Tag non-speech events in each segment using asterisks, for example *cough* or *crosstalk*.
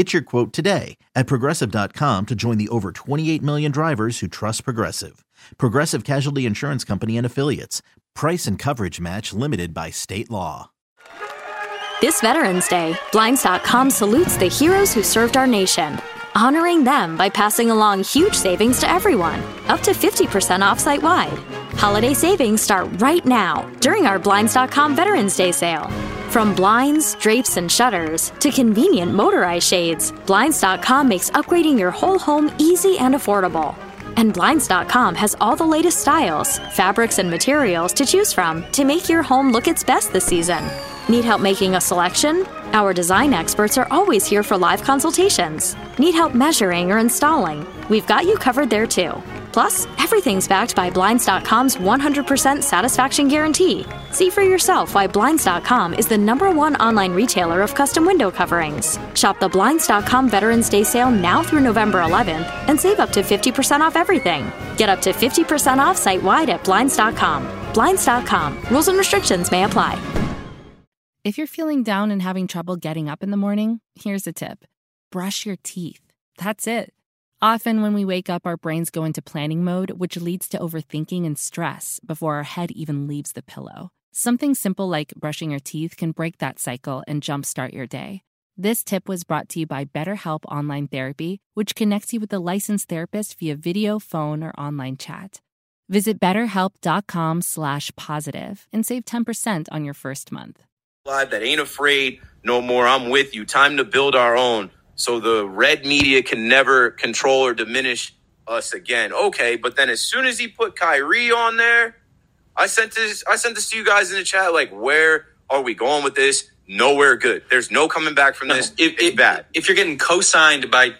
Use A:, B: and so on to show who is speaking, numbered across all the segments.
A: Get your quote today at progressive.com to join the over 28 million drivers who trust Progressive. Progressive Casualty Insurance Company and Affiliates. Price and coverage match limited by state law.
B: This Veterans Day, Blinds.com salutes the heroes who served our nation, honoring them by passing along huge savings to everyone, up to 50% off site wide. Holiday savings start right now during our Blinds.com Veterans Day sale. From blinds, drapes, and shutters to convenient motorized shades, Blinds.com makes upgrading your whole home easy and affordable. And Blinds.com has all the latest styles, fabrics, and materials to choose from to make your home look its best this season. Need help making a selection? Our design experts are always here for live consultations. Need help measuring or installing? We've got you covered there too. Plus, everything's backed by Blinds.com's 100% satisfaction guarantee. See for yourself why Blinds.com is the number one online retailer of custom window coverings. Shop the Blinds.com Veterans Day sale now through November 11th and save up to 50% off everything. Get up to 50% off site wide at Blinds.com. Blinds.com. Rules and restrictions may apply.
C: If you're feeling down and having trouble getting up in the morning, here's a tip brush your teeth. That's it. Often, when we wake up, our brains go into planning mode, which leads to overthinking and stress before our head even leaves the pillow. Something simple like brushing your teeth can break that cycle and jumpstart your day. This tip was brought to you by BetterHelp Online Therapy, which connects you with a licensed therapist via video, phone, or online chat. Visit betterhelp.com slash positive and save 10% on your first month.
D: Live that ain't afraid no more. I'm with you. Time to build our own so the red media can never control or diminish us again. Okay, but then as soon as he put Kyrie on there, I sent this I sent this to you guys in the chat like where are we going with this? Nowhere good. There's no coming back from this.
E: If,
D: it's
E: if,
D: bad.
E: if you're getting co-signed by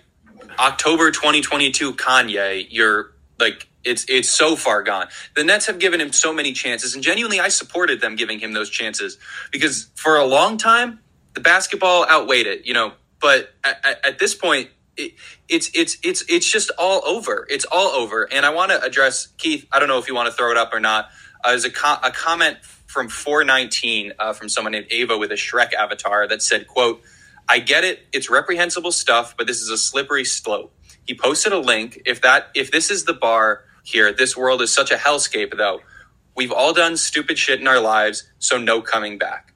E: October 2022 Kanye, you're like it's it's so far gone. The Nets have given him so many chances, and genuinely, I supported them giving him those chances because for a long time the basketball outweighed it. You know, but at, at this point, it, it's it's it's it's just all over. It's all over. And I want to address Keith. I don't know if you want to throw it up or not. Uh, there's a, a comment from 419 uh, from someone named Ava with a Shrek avatar that said, "quote I get it. It's reprehensible stuff, but this is a slippery slope." He posted a link. If that if this is the bar here, this world is such a hellscape. Though we've all done stupid shit in our lives, so no coming back.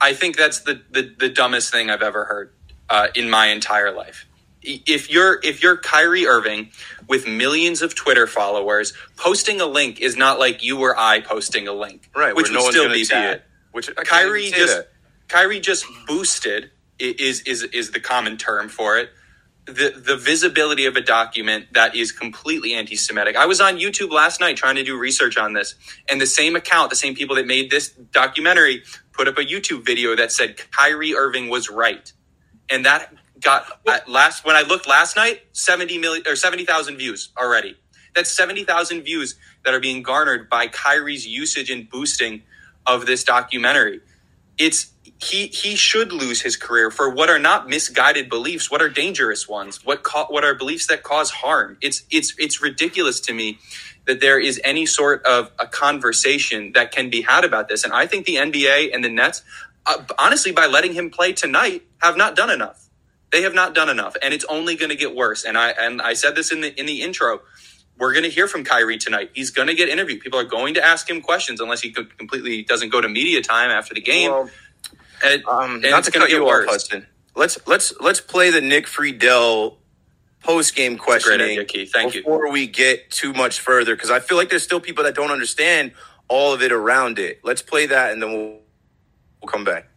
E: I think that's the the, the dumbest thing I've ever heard uh, in my entire life. If you're if you're Kyrie Irving with millions of Twitter followers, posting a link is not like you or I posting a link,
D: Right,
E: Which
D: no
E: would
D: one's
E: still be bad.
D: it, which-
E: Kyrie just
D: that.
E: Kyrie just boosted is is is the common term for it. The the visibility of a document that is completely anti-Semitic. I was on YouTube last night trying to do research on this, and the same account, the same people that made this documentary, put up a YouTube video that said Kyrie Irving was right, and that got last when I looked last night, seventy million or seventy thousand views already. That's seventy thousand views that are being garnered by Kyrie's usage and boosting of this documentary. It's he he should lose his career for what are not misguided beliefs, what are dangerous ones, what ca- what are beliefs that cause harm. It's it's it's ridiculous to me that there is any sort of a conversation that can be had about this. And I think the NBA and the Nets, uh, honestly, by letting him play tonight, have not done enough. They have not done enough, and it's only going to get worse. And I and I said this in the in the intro. We're going to hear from Kyrie tonight. He's going to get interviewed. People are going to ask him questions unless he completely doesn't go to media time after the game.
D: Well,
E: and,
D: um,
E: and
D: not
E: it's
D: to
E: going
D: cut you off, Hudson. Let's let's let's play the Nick Friedell post game questioning.
E: idea, Keith. Thank you.
D: before we get too much further, because I feel like there's still people that don't understand all of it around it. Let's play that, and then we'll we'll come back.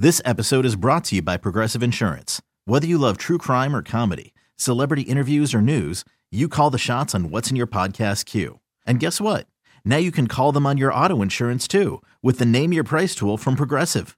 A: This episode is brought to you by Progressive Insurance. Whether you love true crime or comedy, celebrity interviews or news, you call the shots on what's in your podcast queue. And guess what? Now you can call them on your auto insurance too with the Name Your Price tool from Progressive.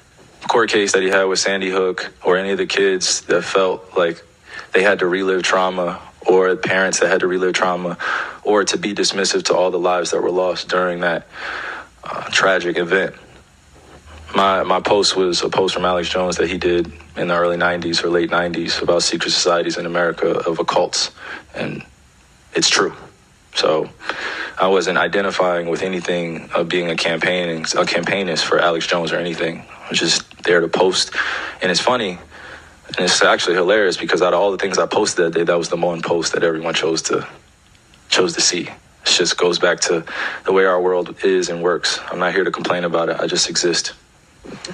F: court case that he had with Sandy Hook, or any of the kids that felt like they had to relive trauma, or parents that had to relive trauma, or to be dismissive to all the lives that were lost during that uh, tragic event. My my post was a post from Alex Jones that he did in the early '90s or late '90s about secret societies in America of occults, and it's true. So I wasn't identifying with anything of being a campaigning a campaignist for Alex Jones or anything. I was just there to post, and it's funny, and it's actually hilarious because out of all the things I posted that day, that was the one post that everyone chose to chose to see. It just goes back to the way our world is and works. I'm not here to complain about it. I just exist.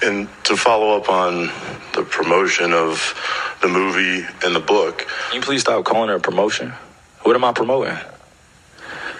G: And to follow up on the promotion of the movie and the book,
F: Can you please stop calling it a promotion? What am I promoting?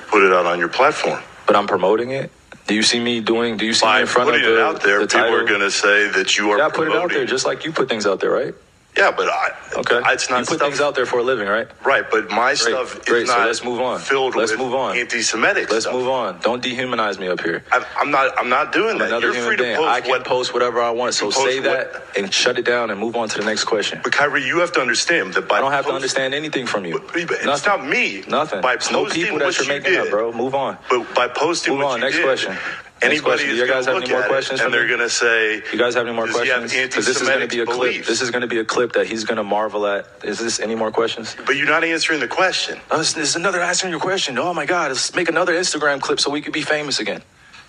G: Put it out on your platform.
F: But I'm promoting it. Do you see me doing? Do you see me in front of the,
G: it out there,
F: the
G: people
F: title?
G: are going to say that you are
F: Yeah, I put it out there just like you put things out there, right?
G: Yeah, but I,
F: Okay.
G: it's not
F: you put
G: stuff,
F: things out there for a living, right?
G: right. But my stuff
F: Great.
G: is
F: So
G: not
F: let's move on.
G: filled
F: Let's
G: with
F: move on.
G: anti-Semitic
F: Let's
G: stuff.
F: move on. Don't dehumanize me up here.
G: I, I'm not. I'm not doing
F: I'm
G: that.
F: another
G: You're
F: human
G: free to
F: being.
G: post
F: I can
G: what.
F: post whatever I want. So say that
G: what-
F: and shut it down and move on to the next question.
G: But Kyrie, you have to understand that by
F: I don't have to understand anything from you.
G: But- but it's not me.
F: Nothing.
G: By
F: It's no people that you're
G: you
F: making
G: did,
F: up, bro. Move on.
G: But by posting
F: Move
G: what
F: on. Next
G: did,
F: question.
G: Anybody
F: question. Do you guys have any more questions
G: and they're going to say,
F: You guys have any more
G: Does he have
F: questions? Because this is going to be a
G: anti-Semitic
F: clip. This is going to be a clip that he's going to marvel at. Is this any more questions?
G: But you're not answering the question.
F: Oh, this this is another answering your question. Oh my God, let's make another Instagram clip so we could be famous again.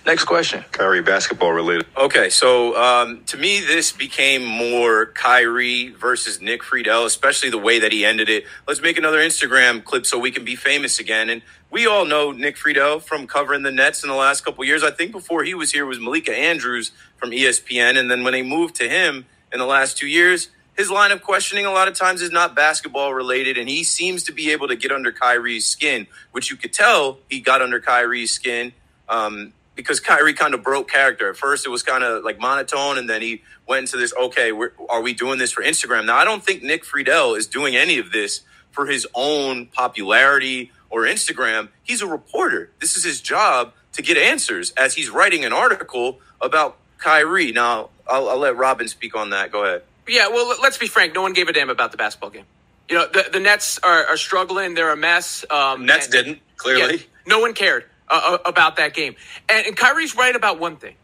F: Next question.
G: Kyrie, basketball related.
D: Okay, so um, to me, this became more Kyrie versus Nick Friedell, especially the way that he ended it. Let's make another Instagram clip so we can be famous again. And we all know Nick Friedell from covering the Nets in the last couple years. I think before he was here was Malika Andrews from ESPN, and then when they moved to him in the last two years, his line of questioning a lot of times is not basketball related, and he seems to be able to get under Kyrie's skin, which you could tell he got under Kyrie's skin. Um, because Kyrie kind of broke character. At first, it was kind of like monotone, and then he went into this. Okay, we're, are we doing this for Instagram? Now, I don't think Nick Friedell is doing any of this for his own popularity or Instagram. He's a reporter. This is his job to get answers as he's writing an article about Kyrie. Now, I'll, I'll let Robin speak on that. Go ahead.
H: Yeah, well, let's be frank. No one gave a damn about the basketball game. You know, the, the Nets are, are struggling. They're a mess. Um,
E: Nets
H: and-
E: didn't clearly.
H: Yeah, no one cared uh, uh, about that game. And, and Kyrie's right about one thing.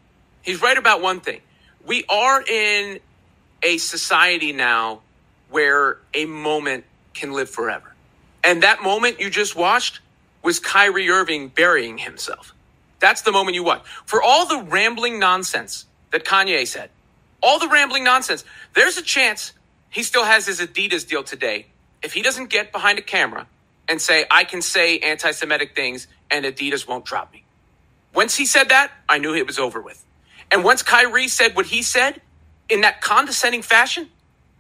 H: He's right about one thing. We are in a society now where a moment can live forever. And that moment you just watched was Kyrie Irving burying himself. That's the moment you watch. For all the rambling nonsense that Kanye said, all the rambling nonsense, there's a chance he still has his Adidas deal today if he doesn't get behind a camera and say, I can say anti Semitic things and Adidas won't drop me. Once he said that, I knew it was over with. And once Kyrie said what he said in that condescending fashion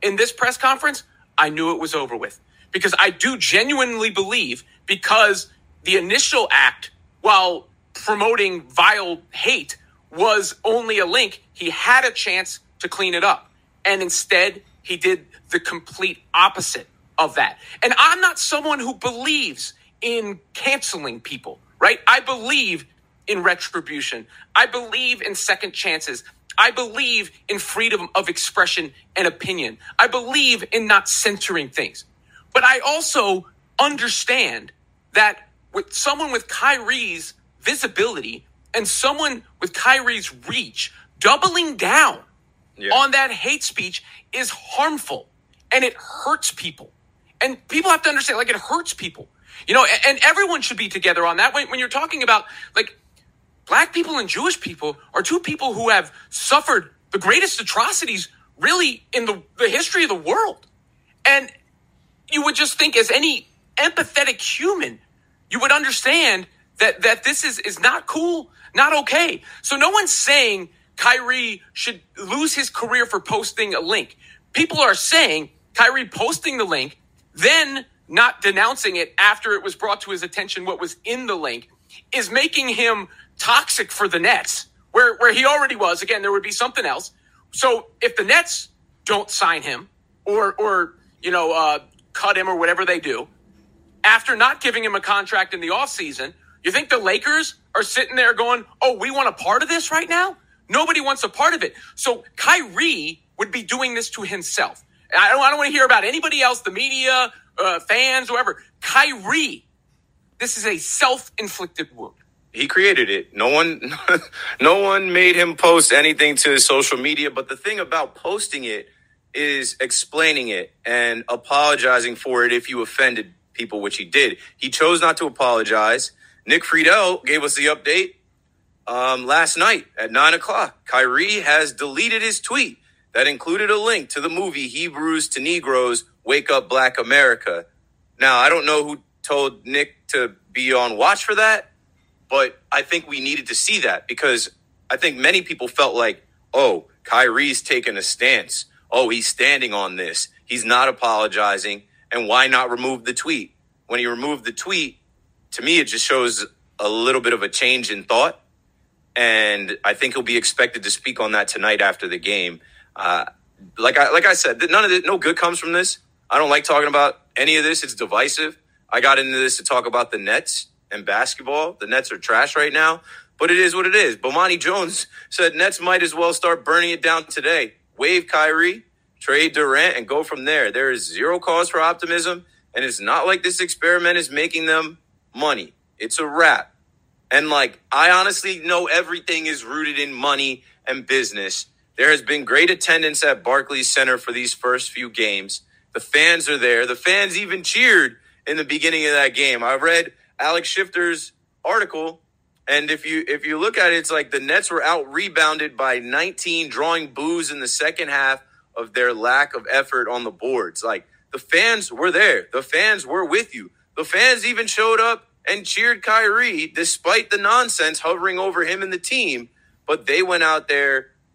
H: in this press conference, I knew it was over with. Because I do genuinely believe, because the initial act, while promoting vile hate, was only a link, he had a chance to clean it up. And instead, he did the complete opposite of that. And I'm not someone who believes in canceling people, right? I believe in retribution. I believe in second chances. I believe in freedom of expression and opinion. I believe in not censoring things. But I also understand that with someone with Kyrie's visibility and someone with Kyrie's reach, doubling down yeah. on that hate speech is harmful and it hurts people. And people have to understand, like, it hurts people. You know, and, everyone should be together on that. When, when you're talking about, like, black people and Jewish people are two people who have suffered the greatest atrocities really in the, the history of the world. And you would just think, as any empathetic human, you would understand that that this is is not cool, not okay. So no one's saying Kyrie should lose his career for posting a link. People are saying Kyrie posting the link, then not denouncing it after it was brought to his attention what was in the link is making him toxic for the Nets, where where he already was. Again, there would be something else. So if the Nets don't sign him or or you know uh, cut him or whatever they do, after not giving him a contract in the offseason, you think the Lakers are sitting there going, "Oh, we want a part of this right now"? Nobody wants a part of it. So Kyrie would be doing this to himself. I don't, I don't want to hear about anybody else, the media, uh, fans, whoever. Kyrie, this is a self-inflicted wound.
D: He created it. No one, *laughs* no one made him post anything to his social media. But the thing about posting it is explaining it and apologizing for it if you offended people, which he did. He chose not to apologize. Nick Friedell gave us the update um, last night at nine o'clock. Kyrie has deleted his tweet that included a link to the movie Hebrews to Negroes Wake Up Black America. Now, I don't know who told Nick to be on watch for that, but I think we needed to see that because I think many people felt like, oh, Kyrie's taking a stance. Oh, he's standing on this. He's not apologizing. And why not remove the tweet? When he removed the tweet, to me, it just shows a little bit of a change in thought. And I think he'll be expected to speak on that tonight after the game. Uh, like I like I said, none of it, no good comes from this. I don't like talking about any of this. It's divisive. I got into this to talk about the Nets and basketball. The Nets are trash right now, but it is what it is. Bomani Jones said Nets might as well start burning it down today. Wave Kyrie, trade Durant, and go from there. There is zero cause for optimism, and it's not like this experiment is making them money. It's a wrap. And like, I honestly know everything is rooted in money and business. There has been great attendance at Barclays Center for these first few games. The fans are there. The fans even cheered in the beginning of that game. I read Alex Schiffer's article, and if you if you look at it, it's like the Nets were out rebounded by 19, drawing boos in the second half of their lack of effort on the boards. Like the fans were there. The fans were with you. The fans even showed up and cheered Kyrie despite the nonsense hovering over him and the team. But they went out there